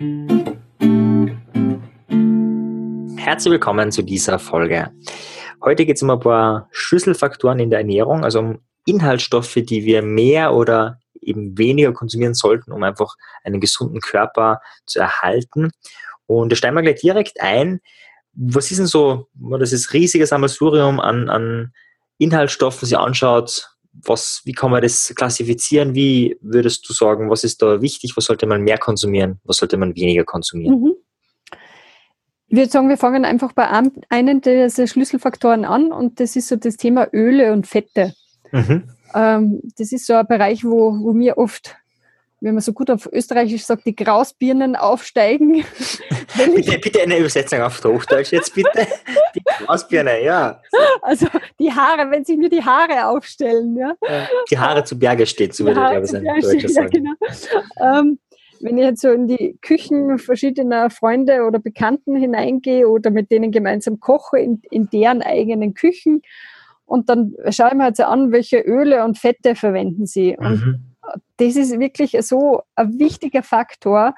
Herzlich willkommen zu dieser Folge. Heute geht es um ein paar Schlüsselfaktoren in der Ernährung, also um Inhaltsstoffe, die wir mehr oder eben weniger konsumieren sollten, um einfach einen gesunden Körper zu erhalten. Und da steigen wir gleich direkt ein. Was ist denn so, das ist riesiges Sammelsurium an, an Inhaltsstoffen, Sie anschaut, was, wie kann man das klassifizieren? Wie würdest du sagen, was ist da wichtig? Was sollte man mehr konsumieren? Was sollte man weniger konsumieren? Mhm. Ich würde sagen, wir fangen einfach bei einem dieser Schlüsselfaktoren an und das ist so das Thema Öle und Fette. Mhm. Ähm, das ist so ein Bereich, wo, wo mir oft wenn man so gut auf Österreichisch sagt, die Grausbirnen aufsteigen. bitte, bitte eine Übersetzung auf Hochdeutsch jetzt bitte. Die Grausbirne, ja. Also die Haare, wenn sich mir die Haare aufstellen. Ja. Die Haare zu Berge stehen, so würde glaube ich Deutscher sagen. Ja, genau. Ähm, wenn ich jetzt so in die Küchen verschiedener Freunde oder Bekannten hineingehe oder mit denen gemeinsam koche, in, in deren eigenen Küchen, und dann schaue ich mir jetzt an, welche Öle und Fette verwenden sie. Und mhm das ist wirklich so ein wichtiger Faktor,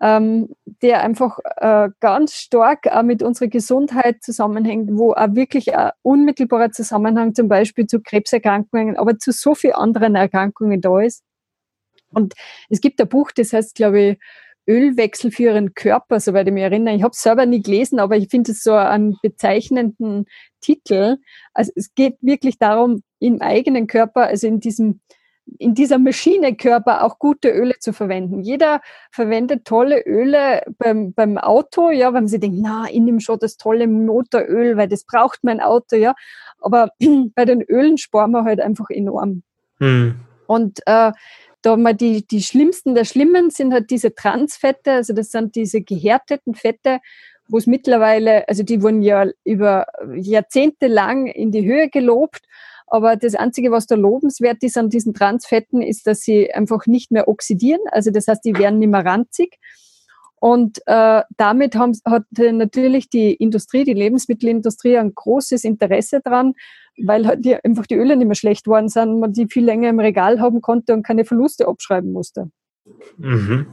ähm, der einfach äh, ganz stark auch mit unserer Gesundheit zusammenhängt, wo auch wirklich ein unmittelbarer Zusammenhang zum Beispiel zu Krebserkrankungen, aber zu so vielen anderen Erkrankungen da ist. Und es gibt ein Buch, das heißt, glaube ich, Ölwechsel für ihren Körper, soweit ich mich erinnere. Ich habe es selber nie gelesen, aber ich finde es so einen bezeichnenden Titel. Also es geht wirklich darum, im eigenen Körper, also in diesem in dieser Maschinekörper auch gute Öle zu verwenden. Jeder verwendet tolle Öle beim, beim Auto, ja, wenn sie denken, na, ich nehme schon das tolle Motoröl, weil das braucht mein Auto, ja. Aber bei den Ölen sparen wir halt einfach enorm. Hm. Und äh, da mal die, die schlimmsten der Schlimmen sind halt diese Transfette, also das sind diese gehärteten Fette, wo es mittlerweile, also die wurden ja über Jahrzehnte lang in die Höhe gelobt aber das Einzige, was da lobenswert ist an diesen Transfetten, ist, dass sie einfach nicht mehr oxidieren. Also das heißt, die werden nicht mehr ranzig. Und äh, damit haben, hat natürlich die Industrie, die Lebensmittelindustrie ein großes Interesse dran, weil halt die, einfach die Öle nicht mehr schlecht worden sind, man die viel länger im Regal haben konnte und keine Verluste abschreiben musste. Mhm.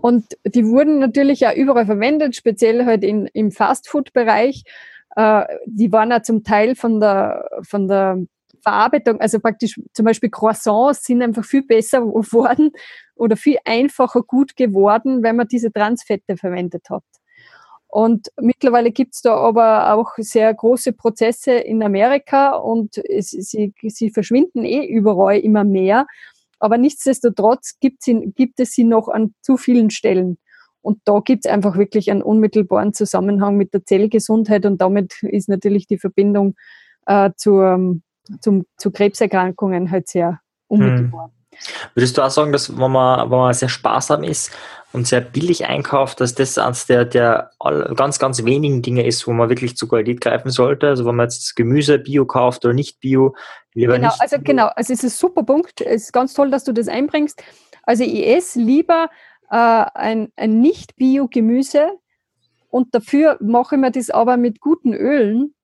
Und die wurden natürlich auch überall verwendet, speziell halt in, im Fastfood-Bereich. Äh, die waren ja zum Teil von der, von der Verarbeitung, also praktisch zum Beispiel Croissants sind einfach viel besser geworden oder viel einfacher gut geworden, wenn man diese Transfette verwendet hat. Und mittlerweile gibt es da aber auch sehr große Prozesse in Amerika und es, sie, sie verschwinden eh überall immer mehr. Aber nichtsdestotrotz gibt, sie, gibt es sie noch an zu vielen Stellen. Und da gibt es einfach wirklich einen unmittelbaren Zusammenhang mit der Zellgesundheit und damit ist natürlich die Verbindung äh, zur, zum, zu Krebserkrankungen halt sehr unmittelbar. Hm. Würdest du auch sagen, dass wenn man, wenn man sehr sparsam ist und sehr billig einkauft, dass das eines der, der ganz, ganz wenigen Dinge ist, wo man wirklich zu Qualität greifen sollte? Also wenn man jetzt Gemüse Bio kauft oder nicht Bio, lieber genau, nicht. Also genau, also es ist ein super Punkt. Es ist ganz toll, dass du das einbringst. Also ich esse lieber äh, ein, ein Nicht-Bio-Gemüse und dafür mache ich mir das aber mit guten Ölen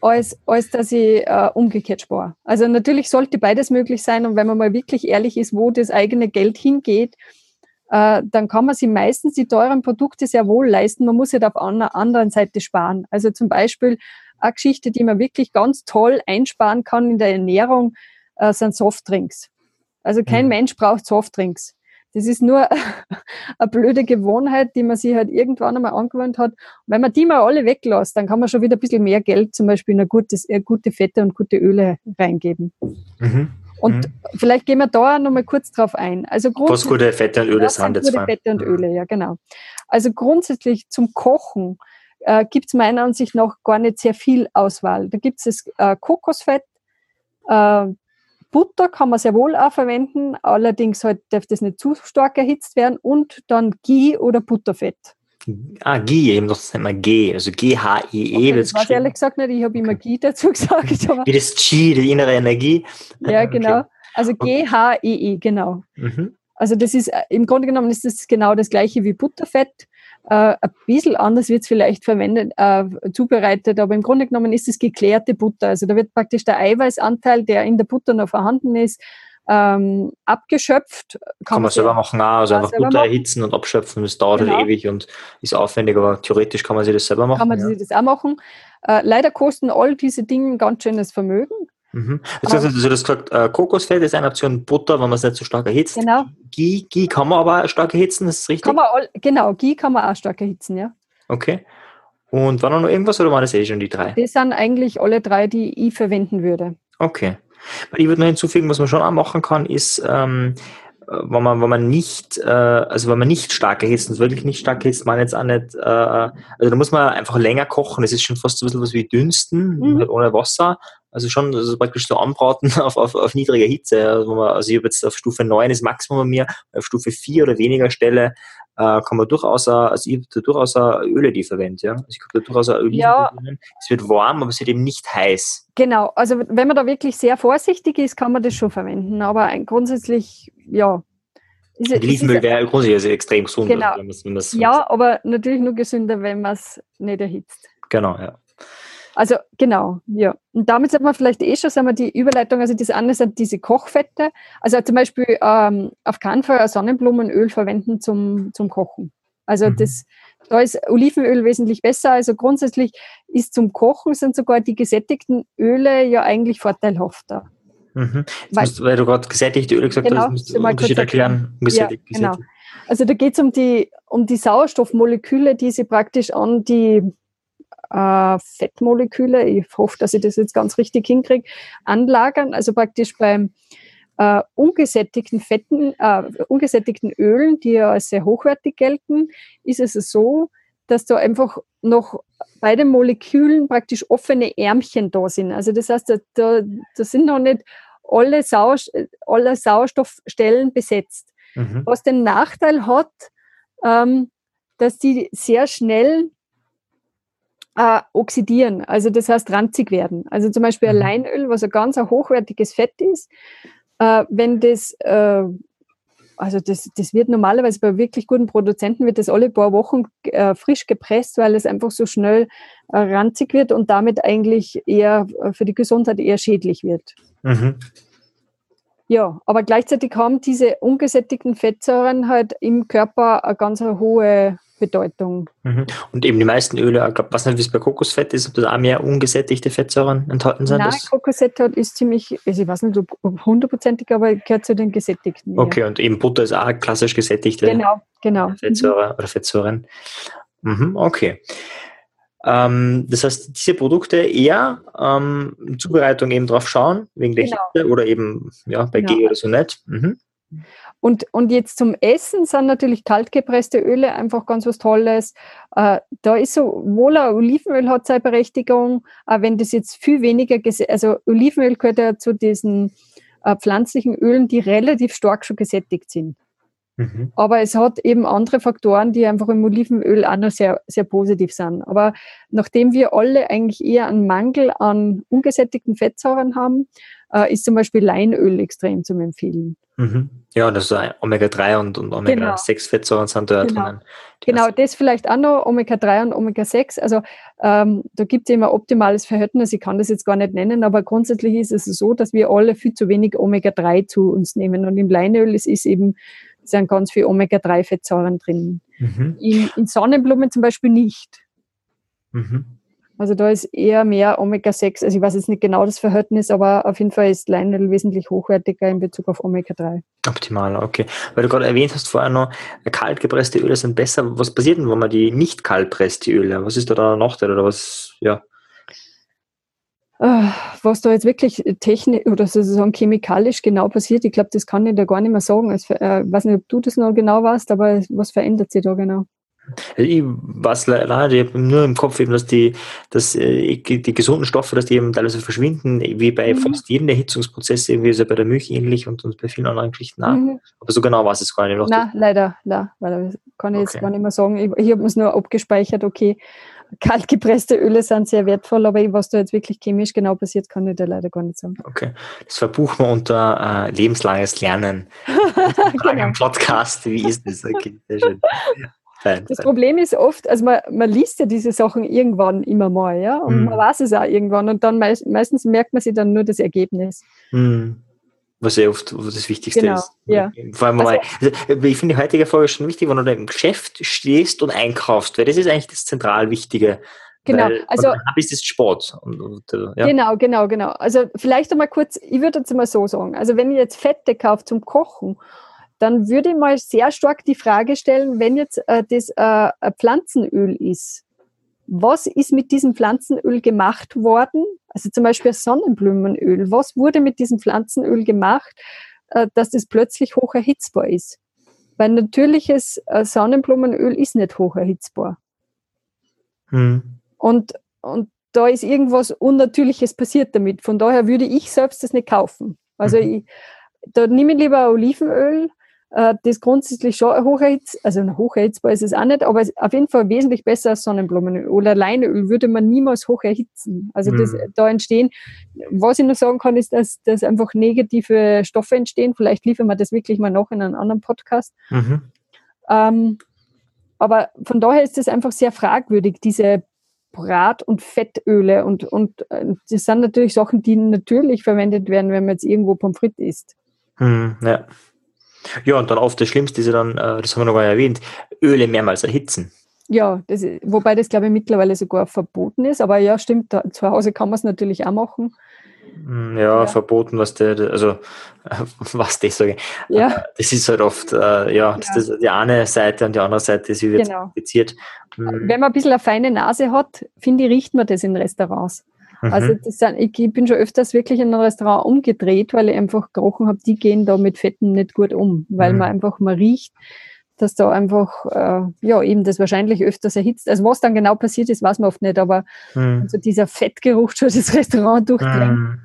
als, als dass ich äh, umgekehrt spare. Also natürlich sollte beides möglich sein und wenn man mal wirklich ehrlich ist, wo das eigene Geld hingeht, äh, dann kann man sich meistens die teuren Produkte sehr wohl leisten. Man muss ja halt auf einer anderen Seite sparen. Also zum Beispiel eine Geschichte, die man wirklich ganz toll einsparen kann in der Ernährung, äh, sind Softdrinks. Also kein mhm. Mensch braucht Softdrinks. Das ist nur eine blöde Gewohnheit, die man sich halt irgendwann einmal angewöhnt hat. Und wenn man die mal alle weglässt, dann kann man schon wieder ein bisschen mehr Geld zum Beispiel in gutes, äh, gute Fette und gute Öle reingeben. Mhm. Und mhm. vielleicht gehen wir da nochmal kurz drauf ein. Also Was gute Fette und Öle sind jetzt Gute Fette und Öle, ja genau. Also grundsätzlich zum Kochen äh, gibt es meiner Ansicht nach gar nicht sehr viel Auswahl. Da gibt es äh, Kokosfett, äh, Butter kann man sehr wohl auch verwenden, allerdings halt darf das nicht zu stark erhitzt werden und dann Ghee oder Butterfett. Ah, Ghee, eben das nennt man G, also G-H-I-E. Okay, das weiß ich ehrlich gesagt nicht, ich habe immer Ghee dazu gesagt. Wie das G, die innere Energie. Ja, genau. Okay. Also G-H-I-E, genau. Mhm. Also das ist, äh, im Grunde genommen ist das genau das gleiche wie Butterfett. Äh, ein bisschen anders wird es vielleicht verwendet, äh, zubereitet, aber im Grunde genommen ist es geklärte Butter. Also da wird praktisch der Eiweißanteil, der in der Butter noch vorhanden ist, ähm, abgeschöpft. Kann, kann man selber machen, auch. also einfach Butter machen. erhitzen und abschöpfen, das dauert genau. halt ewig und ist aufwendig, aber theoretisch kann man sich das selber machen. Kann man ja. sich das auch machen. Äh, leider kosten all diese Dinge ein ganz schönes Vermögen. Mhm. Jetzt hast du das gesagt, äh, Kokosfett ist eine Option, Butter, wenn man es nicht so stark erhitzt. Genau. Ghee, Ghee kann man aber stark erhitzen, ist das richtig? Kann man all, genau, Ghee kann man auch stark erhitzen, ja. Okay. Und war noch irgendwas oder waren das eh schon die drei? Das sind eigentlich alle drei, die ich verwenden würde. Okay. Ich würde noch hinzufügen, was man schon auch machen kann, ist, ähm, wenn man, wenn man nicht, äh, also wenn man nicht stark erhitzt, und wirklich nicht stark erhitzt, man jetzt auch nicht, äh, also da muss man einfach länger kochen. Das ist schon fast so ein bisschen was wie Dünsten, mhm. halt ohne Wasser. Also schon also praktisch so anbraten auf, auf, auf niedriger Hitze. Also, man, also ich habe jetzt auf Stufe 9 ist Maximum bei mir, auf Stufe 4 oder weniger Stelle äh, kann man durchaus, also ich habe durchaus Öle, die verwende. Ja? Also ich habe da durchaus Öle. Ja. Es wird warm, aber es wird eben nicht heiß. Genau, also wenn man da wirklich sehr vorsichtig ist, kann man das schon verwenden. Aber grundsätzlich, ja. Ist, Olivenöl wäre grundsätzlich also extrem gesund. Genau. Wenn man's, wenn man's ja, aber natürlich nur gesünder, wenn man es nicht erhitzt. Genau, ja. Also genau, ja. Und damit hat man vielleicht eh schon sagen wir, die Überleitung, also das andere sind diese Kochfette. Also zum Beispiel ähm, auf keinen Fall Sonnenblumenöl verwenden zum, zum Kochen. Also mhm. das, da ist Olivenöl wesentlich besser. Also grundsätzlich ist zum Kochen sind sogar die gesättigten Öle ja eigentlich vorteilhafter. Mhm. Weil, musst, weil, du gerade gesättigte Öle gesagt genau, hast, musst du den Unterschied erklären. Gesättigt, ja, genau. Also da geht es um die, um die Sauerstoffmoleküle, die sie praktisch an die äh, Fettmoleküle, ich hoffe, dass ich das jetzt ganz richtig hinkriege, anlagern. Also praktisch beim äh, ungesättigten Fetten, äh, ungesättigten Ölen, die ja als sehr hochwertig gelten, ist es so, dass da einfach noch bei den Molekülen praktisch offene Ärmchen da sind. Also das heißt, da, da, da sind noch nicht alle, Sau, alle Sauerstoffstellen besetzt. Mhm. Was den Nachteil hat, ähm, dass die sehr schnell äh, oxidieren, also das heißt ranzig werden. Also zum Beispiel ein mhm. Leinöl, was ein ganz ein hochwertiges Fett ist, äh, wenn das, äh, also das, das wird normalerweise bei wirklich guten Produzenten, wird das alle paar Wochen äh, frisch gepresst, weil es einfach so schnell äh, ranzig wird und damit eigentlich eher äh, für die Gesundheit eher schädlich wird. Mhm. Ja, aber gleichzeitig haben diese ungesättigten Fettsäuren halt im Körper eine ganz hohe Bedeutung. Mhm. Und eben die meisten Öle, ich glaube, was nicht, wie es bei Kokosfett ist, ob da auch mehr ungesättigte Fettsäuren enthalten sind? Nein, Kokosfett ist ziemlich, also ich weiß nicht, ob hundertprozentig, aber gehört zu den gesättigten. Okay, ja. und eben Butter ist auch klassisch gesättigte genau, genau. Fettsäure mhm. oder Fettsäuren. Mhm, okay. Ähm, das heißt, diese Produkte eher ähm, Zubereitung eben drauf schauen, wegen der genau. Hitze oder eben ja, bei genau. G oder so nicht. Mhm. Und, und jetzt zum Essen sind natürlich kaltgepresste Öle einfach ganz was Tolles. Äh, da ist so, wohl ein Olivenöl hat seine Berechtigung, äh, wenn das jetzt viel weniger, also Olivenöl gehört ja zu diesen äh, pflanzlichen Ölen, die relativ stark schon gesättigt sind. Mhm. Aber es hat eben andere Faktoren, die einfach im Olivenöl auch noch sehr, sehr positiv sind. Aber nachdem wir alle eigentlich eher einen Mangel an ungesättigten Fettsäuren haben, äh, ist zum Beispiel Leinöl extrem zum Empfehlen. Mhm. Ja, das ist Omega-3 und, und Omega-6-Fettsäuren genau. sind da genau. drinnen. Genau, das vielleicht auch noch, Omega-3 und Omega-6. Also ähm, da gibt es immer optimales Verhältnis. Ich kann das jetzt gar nicht nennen, aber grundsätzlich ist es so, dass wir alle viel zu wenig Omega-3 zu uns nehmen. Und im Leinöl ist, ist eben sind ganz viel Omega-3-Fettsäuren drin. Mhm. In, in Sonnenblumen zum Beispiel nicht. Mhm. Also da ist eher mehr Omega-6. Also ich weiß jetzt nicht genau das Verhältnis, aber auf jeden Fall ist Leinöl wesentlich hochwertiger in Bezug auf Omega-3. Optimal, okay. Weil du gerade erwähnt hast vorher noch, kalt gepresste Öle sind besser. Was passiert denn, wenn man die nicht kalt presst, die Öle? Was ist da der Nachteil oder was, ja? Ah, was da jetzt wirklich technisch oder sozusagen chemikalisch genau passiert, ich glaube, das kann ich da gar nicht mehr sagen. Ich äh, weiß nicht, ob du das noch genau weißt, aber was verändert sich da genau? Ich weiß leider, ich habe nur im Kopf eben, dass die, dass äh, die gesunden Stoffe, dass die eben teilweise verschwinden, wie bei mhm. fast jedem Erhitzungsprozess, irgendwie ist ja bei der Milch ähnlich und, und bei vielen anderen Geschichten auch. Mhm. Aber so genau weiß ich es gar nicht. Noch Nein, leider, nein, weil kann ich okay. jetzt gar nicht mehr sagen. Ich, ich habe es nur abgespeichert, okay, kaltgepresste Öle sind sehr wertvoll, aber was da jetzt wirklich chemisch genau passiert, kann ich da leider gar nicht sagen. Okay, das verbuchen wir unter äh, lebenslanges Lernen. genau. Im Podcast, wie ist das? Okay, sehr schön. Fein, das fein. Problem ist oft, also man, man liest ja diese Sachen irgendwann immer mal, ja, und mm. man weiß es auch irgendwann und dann meist, meistens merkt man sich dann nur das Ergebnis. Mm. Was ja oft das Wichtigste Genau, ist. ja. Vor allem Also- mal, also, ich finde die heutige Folge schon wichtig, wenn du im Geschäft stehst und einkaufst, weil das ist eigentlich das zentral Wichtige. Genau, Weil, also- dann ist es Sport. Und, und, äh, ja. Genau, genau, genau. Also vielleicht einmal kurz, ich würde jetzt mal so sagen, also wenn ich jetzt Fette kaufe zum Kochen, dann würde ich mal sehr stark die Frage stellen, wenn jetzt äh, das äh, Pflanzenöl ist, was ist mit diesem Pflanzenöl gemacht worden? Also zum Beispiel Sonnenblumenöl. Was wurde mit diesem Pflanzenöl gemacht, äh, dass das plötzlich hoch erhitzbar ist? Weil natürliches äh, Sonnenblumenöl ist nicht hoch erhitzbar. Hm. Und, und da ist irgendwas Unnatürliches passiert damit. Von daher würde ich selbst das nicht kaufen. Also Mhm. ich, da nehme ich lieber Olivenöl, äh, das grundsätzlich schon hoch erhitzt, also hoch erhitzbar ist es auch nicht, aber auf jeden Fall wesentlich besser als Sonnenblumenöl. Oder Leinöl würde man niemals hoch erhitzen. Also das, Mhm. da entstehen, was ich nur sagen kann, ist, dass, dass einfach negative Stoffe entstehen. Vielleicht liefern wir das wirklich mal noch in einem anderen Podcast. Mhm. Ähm, aber von daher ist es einfach sehr fragwürdig, diese Brat- und Fettöle. Und, und äh, das sind natürlich Sachen, die natürlich verwendet werden, wenn man jetzt irgendwo Pommes frites isst. Hm, ja. Ja, und dann oft das Schlimmste ist ja dann, äh, das haben wir noch gar nicht erwähnt, Öle mehrmals erhitzen. Ja, das, wobei das, glaube ich, mittlerweile sogar verboten ist. Aber ja, stimmt, da, zu Hause kann man es natürlich auch machen. Hm, Ja, Ja. verboten, was der, also äh, was das sage. Ja, Das ist halt oft, äh, ja, das ist die eine Seite und die andere Seite ist wieder Genau. kompliziert. Hm, wenn man ein bisschen eine feine Nase hat, finde ich, riecht man das in Restaurants. Mhm. Also das sind, ich, ich bin schon öfters wirklich in ein Restaurant umgedreht, weil ich einfach gerochen habe, die gehen da mit Fetten nicht gut um, weil Mhm. man einfach mal riecht, dass da einfach, äh, ja, eben das wahrscheinlich öfters erhitzt. Also was dann genau passiert ist, weiß man oft nicht, aber Hm. so dieser Fettgeruch schon das Restaurant durchdrängt, Hm.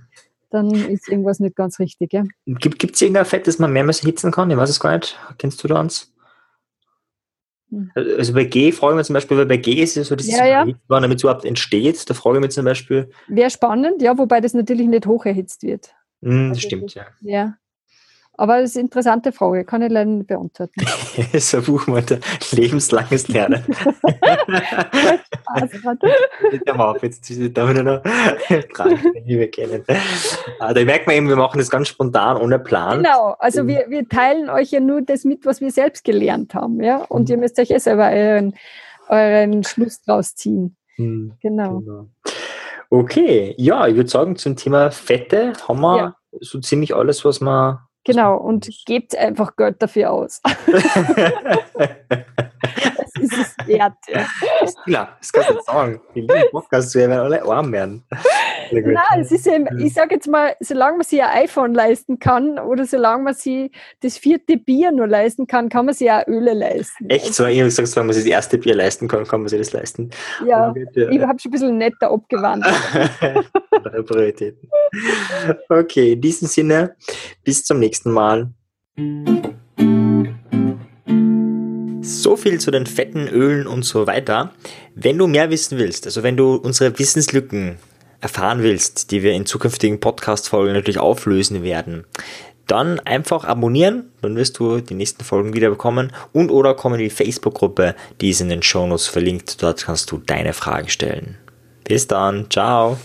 dann ist irgendwas nicht ganz richtig. Ja? Gibt es irgendein Fett, das man mehrmals erhitzen kann? Ich weiß es gar nicht. Kennst du da eins? Hm. Also bei G frage ich mich zum Beispiel, weil bei G ist es so, das Ja, ja. wann damit überhaupt entsteht. Da frage ich mich zum Beispiel, Wäre spannend, ja, wobei das natürlich nicht hoch erhitzt wird. das Also stimmt, das- ja. Ja. Aber das ist eine interessante Frage, kann ich leider nicht beantworten. so ein Buch mit lebenslanges Lernen. Also, Der war auf jetzt da wieder noch Fragen, die wir kennen. Da merkt man eben, wir machen das ganz spontan, ohne Plan. Genau, also wir, wir teilen euch ja nur das mit, was wir selbst gelernt haben, ja. Und Mhm. ihr müsst euch eh selber euren, euren Schluss draus ziehen. Hm, Genau. genau. Okay, ja, ich würde sagen, zum Thema Fette haben wir Ja. so ziemlich alles, was wir. Genau. Und gebt einfach Geld dafür aus. Wert. Klar, das kannst du nicht sagen. Lieben Podcasts, wir werden alle arm werden. Nein, es ist eben, ich sage jetzt mal, solange man sich ein iPhone leisten kann oder solange man sich das vierte Bier nur leisten kann, kann man sich auch Öle leisten. Echt so, ich habe gesagt, solange man sich das erste Bier leisten kann, kann man sich das leisten. Ja, ich habe schon ein bisschen netter abgewandt. Prioritäten. Okay, in diesem Sinne, bis zum nächsten Mal. Viel zu den fetten Ölen und so weiter. Wenn du mehr wissen willst, also wenn du unsere Wissenslücken erfahren willst, die wir in zukünftigen Podcast-Folgen natürlich auflösen werden, dann einfach abonnieren, dann wirst du die nächsten Folgen wieder bekommen und oder komm in die Facebook-Gruppe, die ist in den Shownotes verlinkt, dort kannst du deine Fragen stellen. Bis dann, ciao.